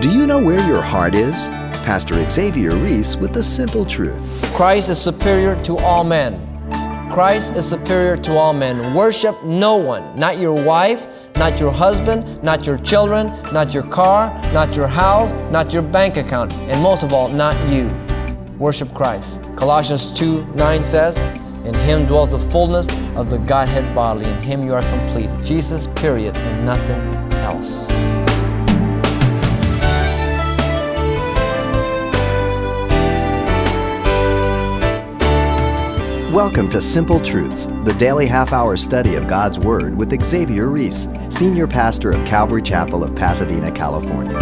Do you know where your heart is? Pastor Xavier Reese with the simple truth. Christ is superior to all men. Christ is superior to all men. Worship no one, not your wife, not your husband, not your children, not your car, not your house, not your bank account, and most of all, not you. Worship Christ. Colossians 2 9 says, In him dwells the fullness of the Godhead bodily. In him you are complete. Jesus, period, and nothing else. Welcome to Simple Truths, the daily half hour study of God's Word with Xavier Reese, Senior Pastor of Calvary Chapel of Pasadena, California.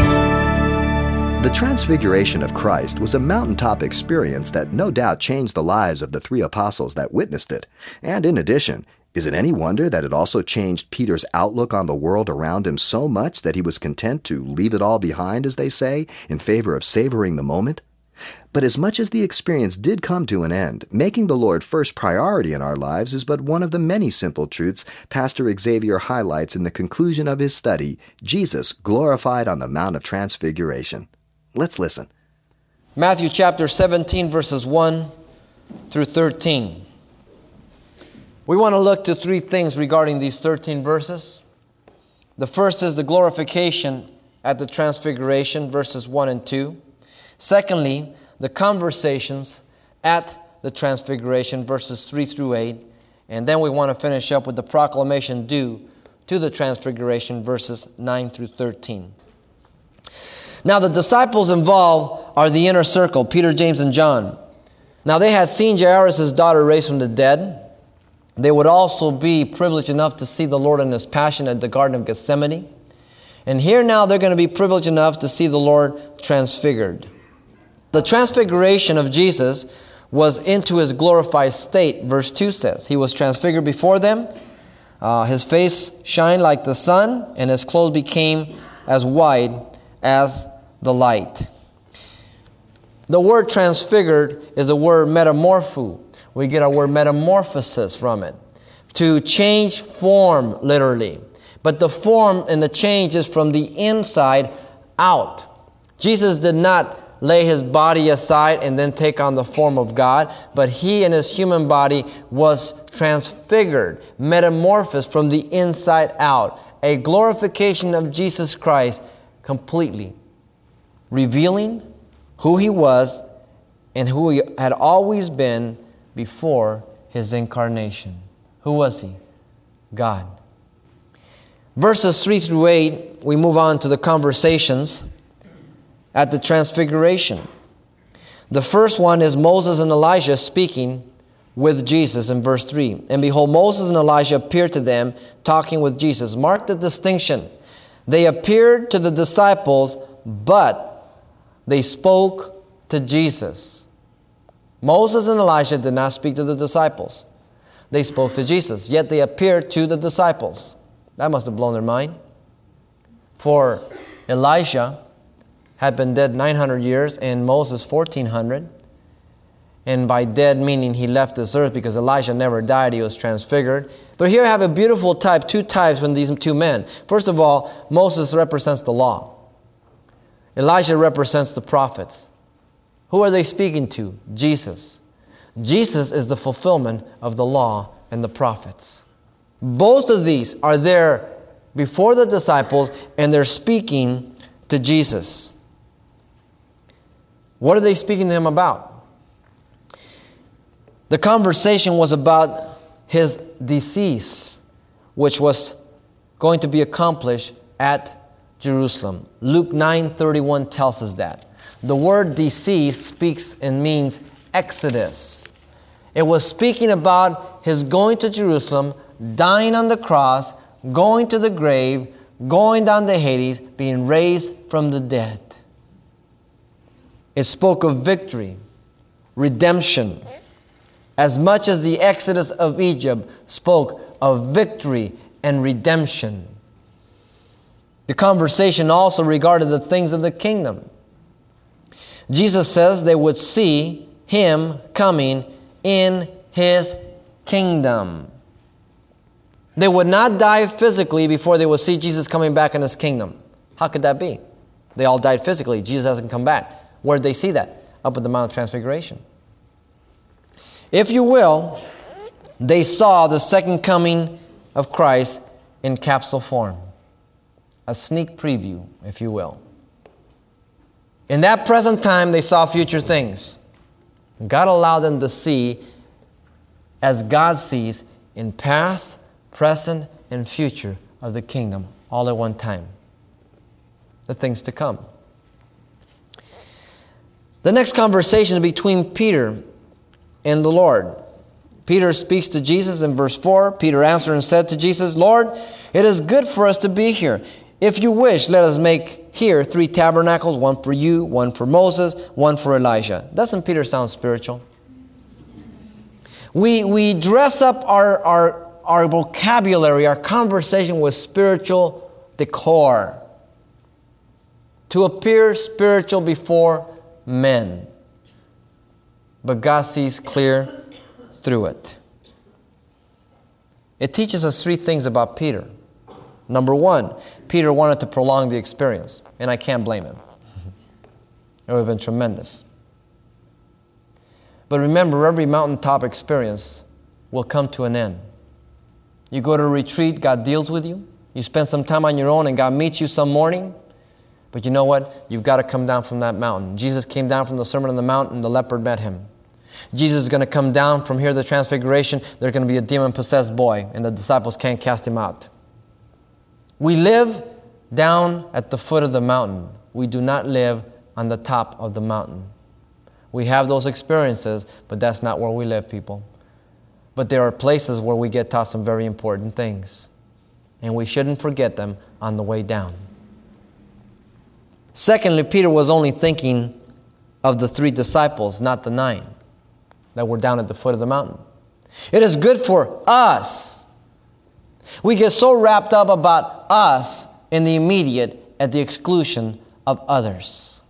The Transfiguration of Christ was a mountaintop experience that no doubt changed the lives of the three apostles that witnessed it. And in addition, is it any wonder that it also changed Peter's outlook on the world around him so much that he was content to leave it all behind, as they say, in favor of savoring the moment? But as much as the experience did come to an end, making the Lord first priority in our lives is but one of the many simple truths Pastor Xavier highlights in the conclusion of his study, Jesus glorified on the Mount of Transfiguration. Let's listen. Matthew chapter 17, verses 1 through 13. We want to look to three things regarding these 13 verses. The first is the glorification at the Transfiguration, verses 1 and 2. Secondly, the conversations at the Transfiguration, verses 3 through 8. And then we want to finish up with the proclamation due to the Transfiguration, verses 9 through 13. Now, the disciples involved are the inner circle Peter, James, and John. Now, they had seen Jairus' daughter raised from the dead. They would also be privileged enough to see the Lord in his passion at the Garden of Gethsemane. And here now they're going to be privileged enough to see the Lord transfigured. The transfiguration of Jesus was into his glorified state, verse 2 says. He was transfigured before them. Uh, his face shined like the sun, and his clothes became as white as the light. The word transfigured is the word metamorpho. We get our word metamorphosis from it. To change form, literally. But the form and the change is from the inside out. Jesus did not lay his body aside and then take on the form of God, but he in his human body was transfigured, metamorphosed from the inside out. A glorification of Jesus Christ completely, revealing who he was and who he had always been before his incarnation. Who was he? God. Verses 3 through 8, we move on to the conversations at the transfiguration. The first one is Moses and Elijah speaking with Jesus in verse 3. And behold, Moses and Elijah appeared to them talking with Jesus. Mark the distinction. They appeared to the disciples, but they spoke to Jesus. Moses and Elijah did not speak to the disciples. They spoke to Jesus, yet they appeared to the disciples. That must have blown their mind. For Elijah had been dead 900 years and Moses 1400. And by dead meaning he left this earth because Elijah never died, he was transfigured. But here I have a beautiful type, two types when these two men. First of all, Moses represents the law. Elijah represents the prophets. Who are they speaking to? Jesus. Jesus is the fulfillment of the law and the prophets. Both of these are there before the disciples and they're speaking to Jesus. What are they speaking to him about? The conversation was about his decease, which was going to be accomplished at Jerusalem. Luke 9:31 tells us that. The word decease speaks and means exodus. It was speaking about his going to Jerusalem, dying on the cross, going to the grave, going down to Hades, being raised from the dead. It spoke of victory, redemption, as much as the exodus of Egypt spoke of victory and redemption. The conversation also regarded the things of the kingdom. Jesus says they would see him coming in his kingdom. They would not die physically before they would see Jesus coming back in his kingdom. How could that be? They all died physically. Jesus hasn't come back. Where did they see that? Up at the Mount of Transfiguration. If you will, they saw the second coming of Christ in capsule form. A sneak preview, if you will. In that present time, they saw future things. God allowed them to see as God sees in past, present, and future of the kingdom all at one time. The things to come. The next conversation between Peter and the Lord. Peter speaks to Jesus in verse 4. Peter answered and said to Jesus, Lord, it is good for us to be here. If you wish, let us make here three tabernacles one for you, one for Moses, one for Elijah. Doesn't Peter sound spiritual? We, we dress up our, our, our vocabulary, our conversation with spiritual decor to appear spiritual before men. But God sees clear through it. It teaches us three things about Peter. Number one, Peter wanted to prolong the experience, and I can't blame him. It would have been tremendous. But remember, every mountaintop experience will come to an end. You go to a retreat, God deals with you. You spend some time on your own, and God meets you some morning. But you know what? You've got to come down from that mountain. Jesus came down from the Sermon on the Mount, and the leopard met him. Jesus is going to come down from here, the transfiguration. There's going to be a demon possessed boy, and the disciples can't cast him out. We live down at the foot of the mountain. We do not live on the top of the mountain. We have those experiences, but that's not where we live, people. But there are places where we get taught some very important things, and we shouldn't forget them on the way down. Secondly, Peter was only thinking of the three disciples, not the nine that were down at the foot of the mountain. It is good for us we get so wrapped up about us in the immediate at the exclusion of others.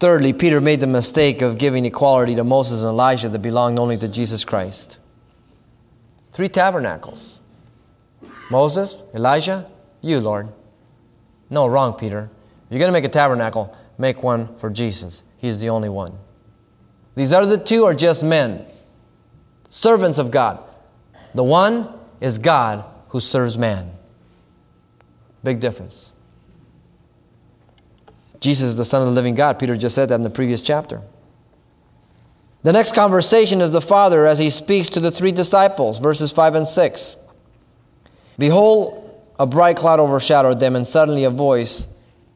Thirdly, Peter made the mistake of giving equality to Moses and Elijah that belonged only to Jesus Christ. Three tabernacles Moses, Elijah, you, Lord. No, wrong, Peter. You're going to make a tabernacle, make one for Jesus. He's the only one. These other two are just men, servants of God. The one is God who serves man. Big difference. Jesus is the Son of the living God. Peter just said that in the previous chapter. The next conversation is the Father as he speaks to the three disciples, verses 5 and 6. Behold, a bright cloud overshadowed them, and suddenly a voice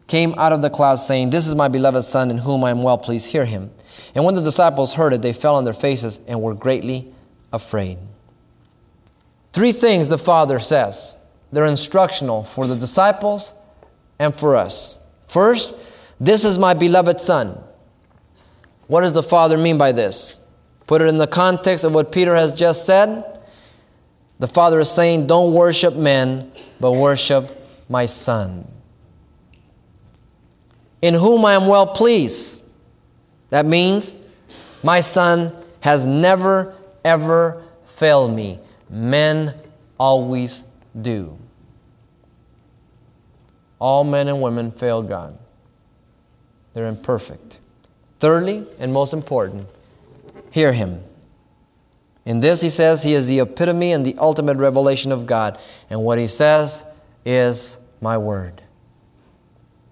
came out of the cloud saying, This is my beloved Son, in whom I am well pleased. Hear him. And when the disciples heard it, they fell on their faces and were greatly afraid. Three things the Father says. They're instructional for the disciples and for us. First, this is my beloved Son. What does the Father mean by this? Put it in the context of what Peter has just said. The Father is saying, Don't worship men, but worship my Son, in whom I am well pleased. That means my Son has never, ever failed me. Men always do. All men and women fail God, they're imperfect. Thirdly, and most important, hear Him. In this, he says he is the epitome and the ultimate revelation of God. And what he says is my word.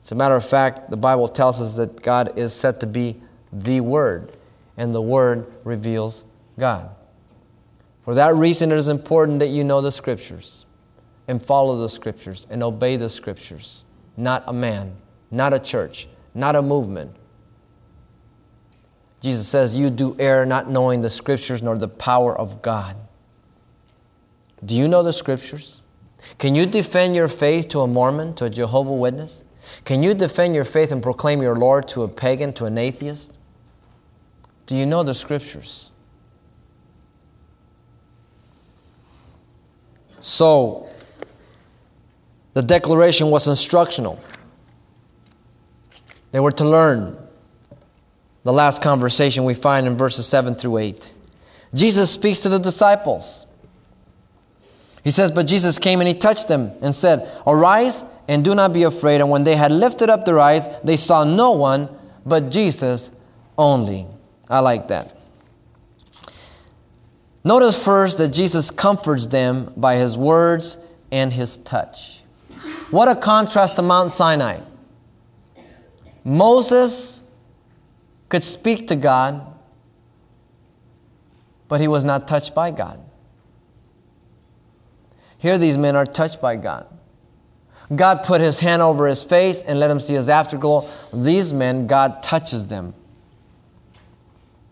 As a matter of fact, the Bible tells us that God is said to be the Word, and the Word reveals God. For that reason, it is important that you know the Scriptures and follow the Scriptures and obey the Scriptures. Not a man, not a church, not a movement. Jesus says, You do err not knowing the Scriptures nor the power of God. Do you know the Scriptures? Can you defend your faith to a Mormon, to a Jehovah Witness? Can you defend your faith and proclaim your Lord to a pagan, to an atheist? Do you know the Scriptures? So, the declaration was instructional. They were to learn. The last conversation we find in verses 7 through 8. Jesus speaks to the disciples. He says, But Jesus came and he touched them and said, Arise and do not be afraid. And when they had lifted up their eyes, they saw no one but Jesus only. I like that. Notice first that Jesus comforts them by his words and his touch. What a contrast to Mount Sinai. Moses could speak to God, but he was not touched by God. Here, these men are touched by God. God put his hand over his face and let him see his afterglow. These men, God touches them.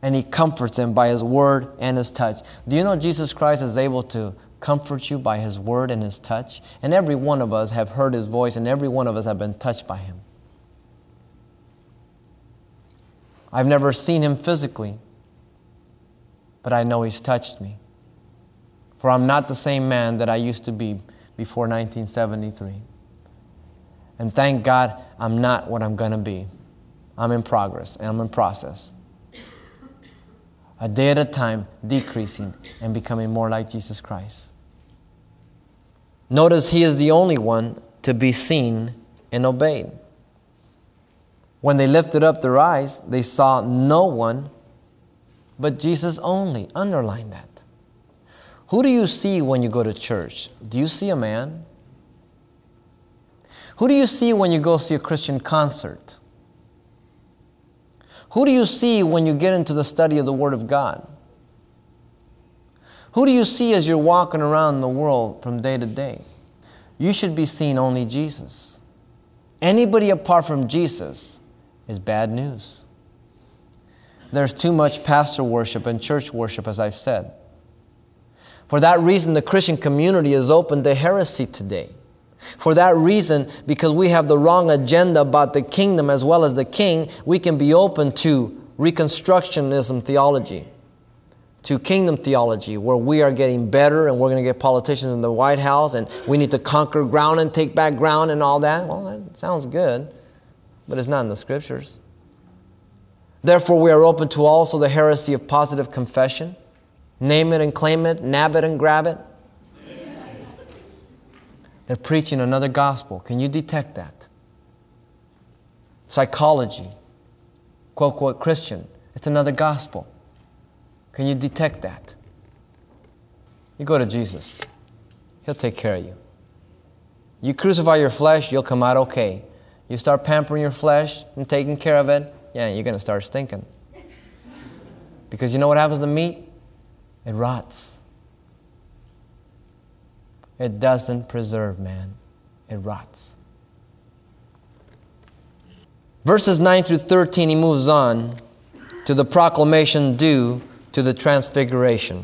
And he comforts them by his word and his touch. Do you know Jesus Christ is able to comfort you by his word and his touch? And every one of us have heard his voice, and every one of us have been touched by him. I've never seen him physically, but I know he's touched me. For I'm not the same man that I used to be before 1973. And thank God I'm not what I'm going to be. I'm in progress and I'm in process. A day at a time, decreasing and becoming more like Jesus Christ. Notice he is the only one to be seen and obeyed. When they lifted up their eyes, they saw no one but Jesus only. Underline that. Who do you see when you go to church? Do you see a man? Who do you see when you go see a Christian concert? Who do you see when you get into the study of the Word of God? Who do you see as you're walking around the world from day to day? You should be seeing only Jesus. Anybody apart from Jesus is bad news. There's too much pastor worship and church worship, as I've said. For that reason, the Christian community is open to heresy today. For that reason, because we have the wrong agenda about the kingdom as well as the king, we can be open to Reconstructionism theology, to kingdom theology, where we are getting better and we're going to get politicians in the White House and we need to conquer ground and take back ground and all that. Well, that sounds good but it's not in the scriptures. Therefore, we are open to also the heresy of positive confession. Name it and claim it, nab it and grab it. They're preaching another gospel. Can you detect that? Psychology, quote, quote, Christian. It's another gospel. Can you detect that? You go to Jesus, He'll take care of you. You crucify your flesh, you'll come out okay. You start pampering your flesh and taking care of it, yeah, you're going to start stinking. Because you know what happens to meat? It rots. It doesn't preserve, man. It rots. Verses 9 through 13, he moves on to the proclamation due to the transfiguration.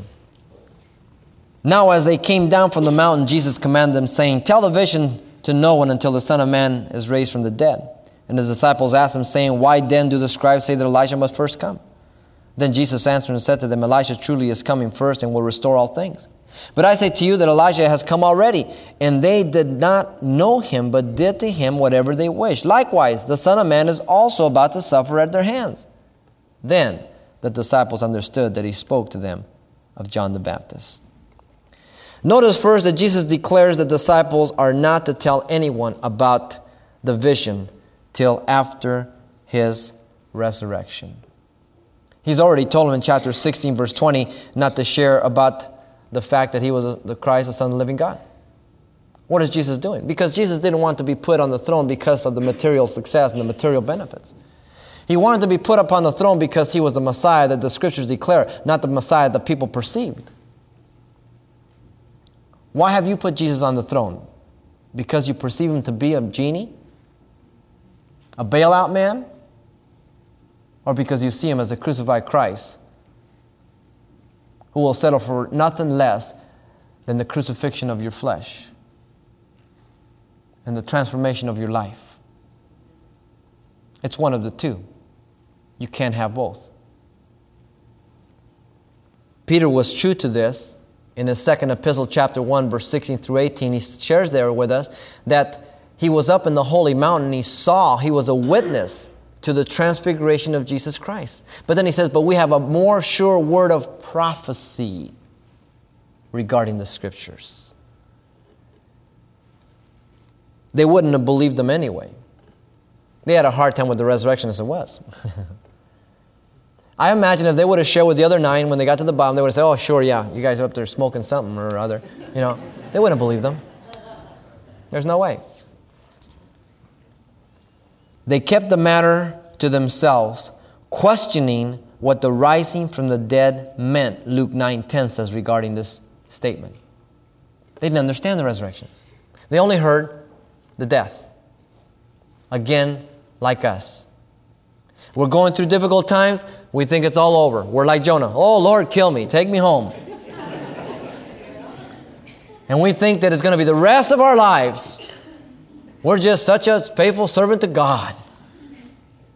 Now, as they came down from the mountain, Jesus commanded them, saying, Tell the vision to no one until the Son of Man is raised from the dead. And his disciples asked him, saying, Why then do the scribes say that Elijah must first come? Then Jesus answered and said to them, Elijah truly is coming first and will restore all things. But I say to you that Elijah has come already, and they did not know him, but did to him whatever they wished. Likewise, the Son of Man is also about to suffer at their hands. Then the disciples understood that he spoke to them of John the Baptist. Notice first that Jesus declares the disciples are not to tell anyone about the vision till after his resurrection. He's already told them in chapter 16, verse 20, not to share about the fact that he was the Christ, the Son of the living God. What is Jesus doing? Because Jesus didn't want to be put on the throne because of the material success and the material benefits. He wanted to be put upon the throne because he was the Messiah that the scriptures declare, not the Messiah that people perceived. Why have you put Jesus on the throne? Because you perceive him to be a genie? A bailout man? Or because you see him as a crucified Christ who will settle for nothing less than the crucifixion of your flesh and the transformation of your life? It's one of the two. You can't have both. Peter was true to this in his second epistle, chapter 1, verse 16 through 18, he shares there with us that he was up in the holy mountain. He saw, he was a witness to the transfiguration of Jesus Christ. But then he says, But we have a more sure word of prophecy regarding the scriptures. they wouldn't have believed them anyway. They had a hard time with the resurrection as it was. I imagine if they would have shared with the other nine when they got to the bottom, they would have said, Oh, sure, yeah, you guys are up there smoking something or other. You know, they wouldn't believe them. There's no way. They kept the matter to themselves, questioning what the rising from the dead meant, Luke 9:10 says regarding this statement. They didn't understand the resurrection. They only heard the death. Again, like us. We're going through difficult times, we think it's all over. We're like Jonah. Oh, Lord, kill me. Take me home. and we think that it's going to be the rest of our lives. We're just such a faithful servant to God.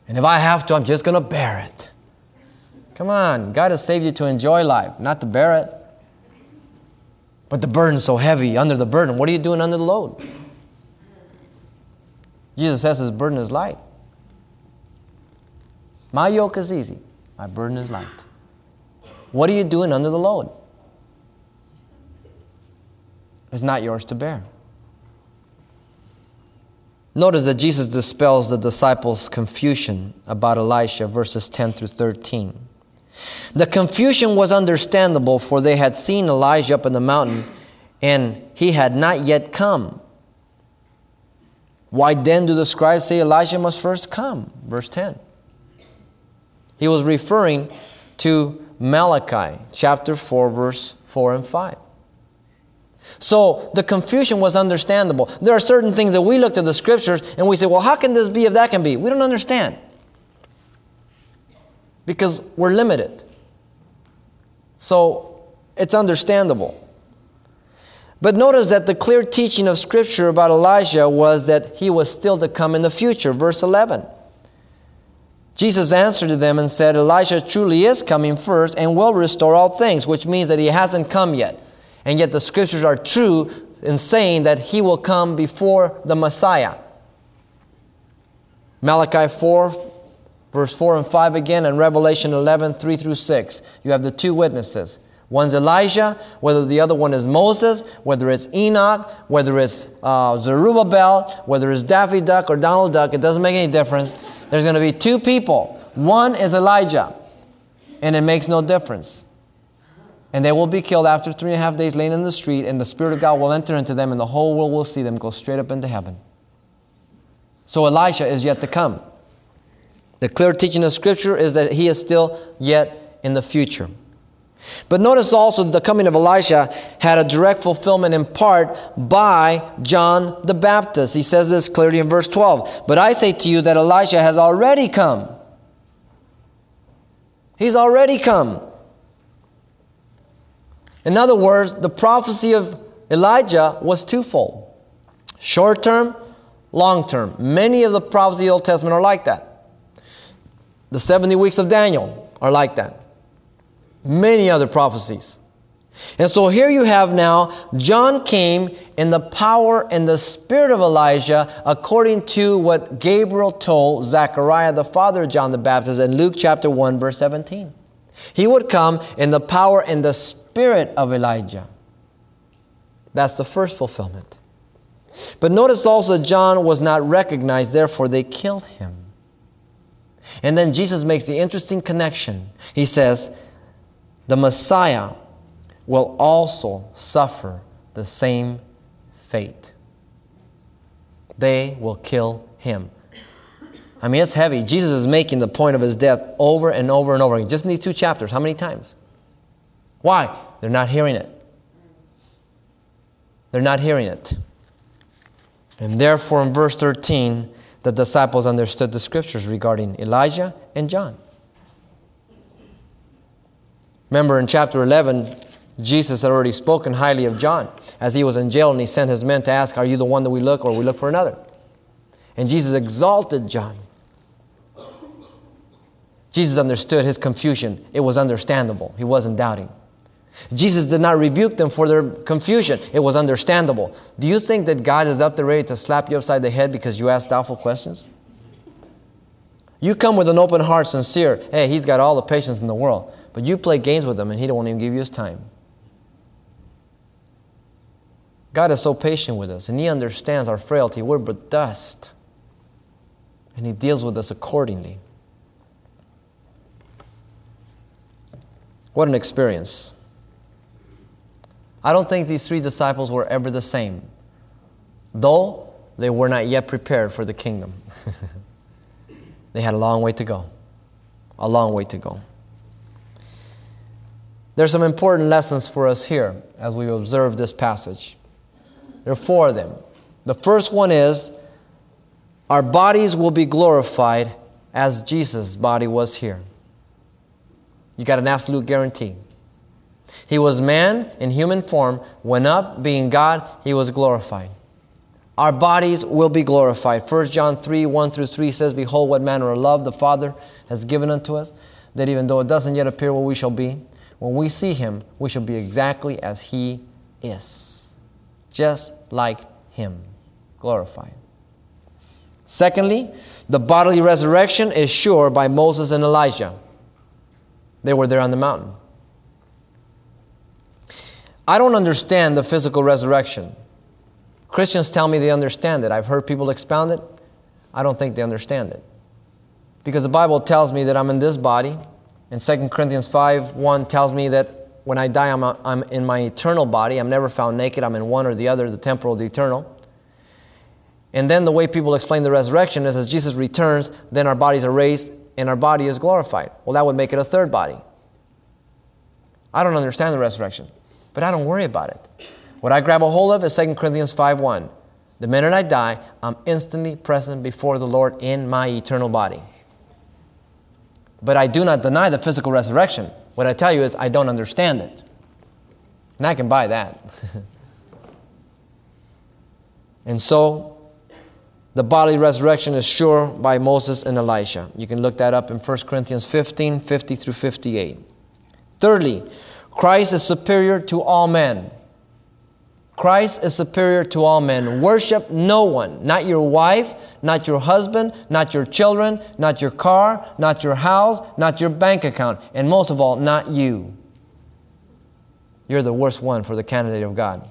And if I have to, I'm just going to bear it. Come on, God has saved you to enjoy life, not to bear it. But the burden's so heavy under the burden. What are you doing under the load? Jesus says his burden is light. My yoke is easy, my burden is light. What are you doing under the load? It's not yours to bear. Notice that Jesus dispels the disciples' confusion about Elisha, verses 10 through 13. The confusion was understandable, for they had seen Elijah up in the mountain, and he had not yet come. Why then do the scribes say Elijah must first come? Verse 10. He was referring to Malachi chapter 4, verse 4 and 5. So the confusion was understandable. There are certain things that we look to the scriptures and we say, well, how can this be if that can be? We don't understand. Because we're limited. So it's understandable. But notice that the clear teaching of Scripture about Elijah was that he was still to come in the future. Verse 11. Jesus answered to them and said, Elijah truly is coming first and will restore all things, which means that he hasn't come yet. And yet the scriptures are true in saying that he will come before the Messiah. Malachi 4, verse 4 and 5 again, and Revelation 11, 3 through 6. You have the two witnesses. One's Elijah, whether the other one is Moses, whether it's Enoch, whether it's uh, Zerubbabel, whether it's Daffy Duck or Donald Duck, it doesn't make any difference. There's going to be two people. One is Elijah, and it makes no difference. And they will be killed after three and a half days laying in the street, and the Spirit of God will enter into them, and the whole world will see them go straight up into heaven. So Elisha is yet to come. The clear teaching of Scripture is that he is still yet in the future. But notice also that the coming of Elisha had a direct fulfillment in part by John the Baptist. He says this clearly in verse 12. But I say to you that Elisha has already come. He's already come. In other words, the prophecy of Elijah was twofold short term, long term. Many of the prophecies of the Old Testament are like that. The 70 weeks of Daniel are like that many other prophecies. And so here you have now, John came in the power and the spirit of Elijah, according to what Gabriel told Zechariah, the father of John the Baptist, in Luke chapter 1, verse 17. He would come in the power and the spirit of Elijah. That's the first fulfillment. But notice also John was not recognized, therefore they killed him. And then Jesus makes the interesting connection. He says, the Messiah will also suffer the same fate. They will kill him. I mean, it's heavy. Jesus is making the point of his death over and over and over again. Just in these two chapters. How many times? Why? They're not hearing it. They're not hearing it. And therefore, in verse 13, the disciples understood the scriptures regarding Elijah and John. Remember in chapter 11, Jesus had already spoken highly of John as he was in jail and he sent his men to ask, Are you the one that we look or we look for another? And Jesus exalted John. Jesus understood his confusion. It was understandable. He wasn't doubting. Jesus did not rebuke them for their confusion. It was understandable. Do you think that God is up there ready to slap you upside the head because you ask doubtful questions? You come with an open heart, sincere. Hey, he's got all the patience in the world. But you play games with him and he don't even give you his time. God is so patient with us, and He understands our frailty. We're but dust. And He deals with us accordingly. What an experience. I don't think these three disciples were ever the same, though they were not yet prepared for the kingdom. they had a long way to go. A long way to go. There's some important lessons for us here as we observe this passage. There are four of them. The first one is our bodies will be glorified as Jesus' body was here. You got an absolute guarantee. He was man in human form, went up, being God, he was glorified. Our bodies will be glorified. 1 John 3 1 through 3 says, Behold, what manner of love the Father has given unto us, that even though it doesn't yet appear what we shall be, when we see him, we shall be exactly as he is, just like him, glorified. Secondly, the bodily resurrection is sure by Moses and Elijah. They were there on the mountain. I don't understand the physical resurrection. Christians tell me they understand it. I've heard people expound it. I don't think they understand it. Because the Bible tells me that I'm in this body, and 2 Corinthians 5 1 tells me that when I die, I'm, a, I'm in my eternal body. I'm never found naked. I'm in one or the other, the temporal, the eternal. And then the way people explain the resurrection is as Jesus returns, then our bodies are raised and our body is glorified. Well, that would make it a third body. I don't understand the resurrection, but I don't worry about it. What I grab a hold of is 2 Corinthians 5:1. The minute I die, I'm instantly present before the Lord in my eternal body. But I do not deny the physical resurrection. What I tell you is I don't understand it. And I can buy that. and so the bodily resurrection is sure by Moses and Elisha. You can look that up in 1 Corinthians 15 50 through 58. Thirdly, Christ is superior to all men. Christ is superior to all men. Worship no one, not your wife, not your husband, not your children, not your car, not your house, not your bank account, and most of all, not you. You're the worst one for the candidate of God.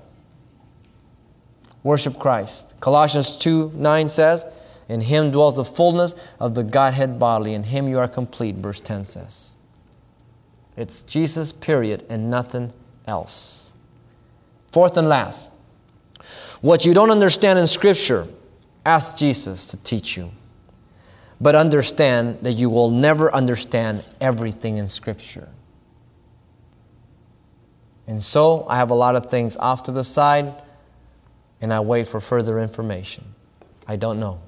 Worship Christ. Colossians 2 9 says, In him dwells the fullness of the Godhead bodily. In him you are complete, verse 10 says. It's Jesus, period, and nothing else. Fourth and last, what you don't understand in Scripture, ask Jesus to teach you. But understand that you will never understand everything in Scripture. And so I have a lot of things off to the side and I wait for further information. I don't know.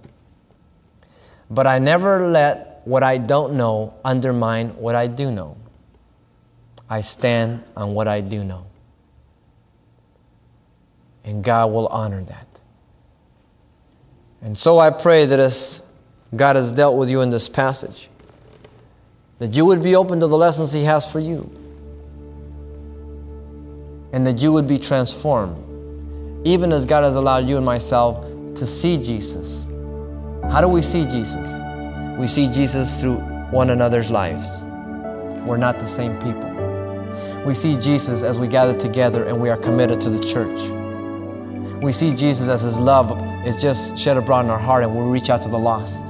But I never let what I don't know undermine what I do know. I stand on what I do know. And God will honor that. And so I pray that as God has dealt with you in this passage, that you would be open to the lessons He has for you, and that you would be transformed even as God has allowed you and myself to see Jesus. How do we see Jesus? We see Jesus through one another's lives. We're not the same people. We see Jesus as we gather together and we are committed to the church. We see Jesus as His love is just shed abroad in our heart and we reach out to the lost.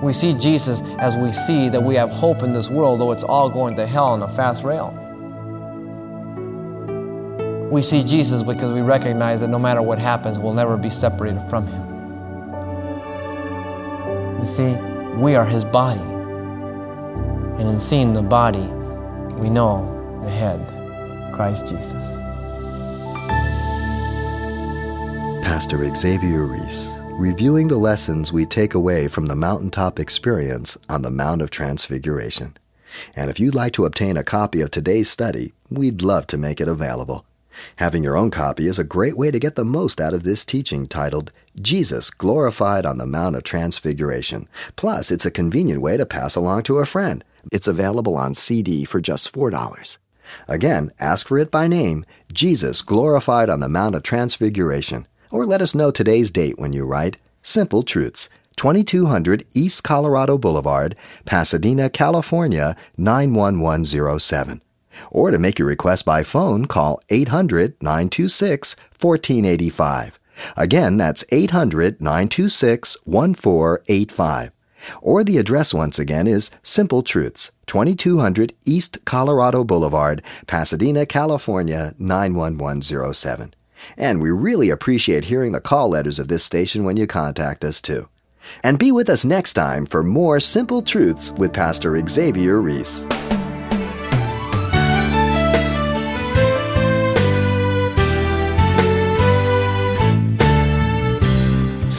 We see Jesus as we see that we have hope in this world, though it's all going to hell on a fast rail. We see Jesus because we recognize that no matter what happens, we'll never be separated from Him. You see, we are His body. And in seeing the body, we know the head, Christ Jesus. Pastor Xavier Reese, reviewing the lessons we take away from the mountaintop experience on the Mount of Transfiguration. And if you'd like to obtain a copy of today's study, we'd love to make it available. Having your own copy is a great way to get the most out of this teaching titled Jesus Glorified on the Mount of Transfiguration. Plus, it's a convenient way to pass along to a friend. It's available on CD for just $4. Again, ask for it by name Jesus Glorified on the Mount of Transfiguration. Or let us know today's date when you write Simple Truths, 2200 East Colorado Boulevard, Pasadena, California 91107. Or to make your request by phone, call 800 926 1485. Again, that's 800 926 1485. Or the address once again is Simple Truths, 2200 East Colorado Boulevard, Pasadena, California 91107. And we really appreciate hearing the call letters of this station when you contact us too. And be with us next time for more Simple Truths with Pastor Xavier Reese.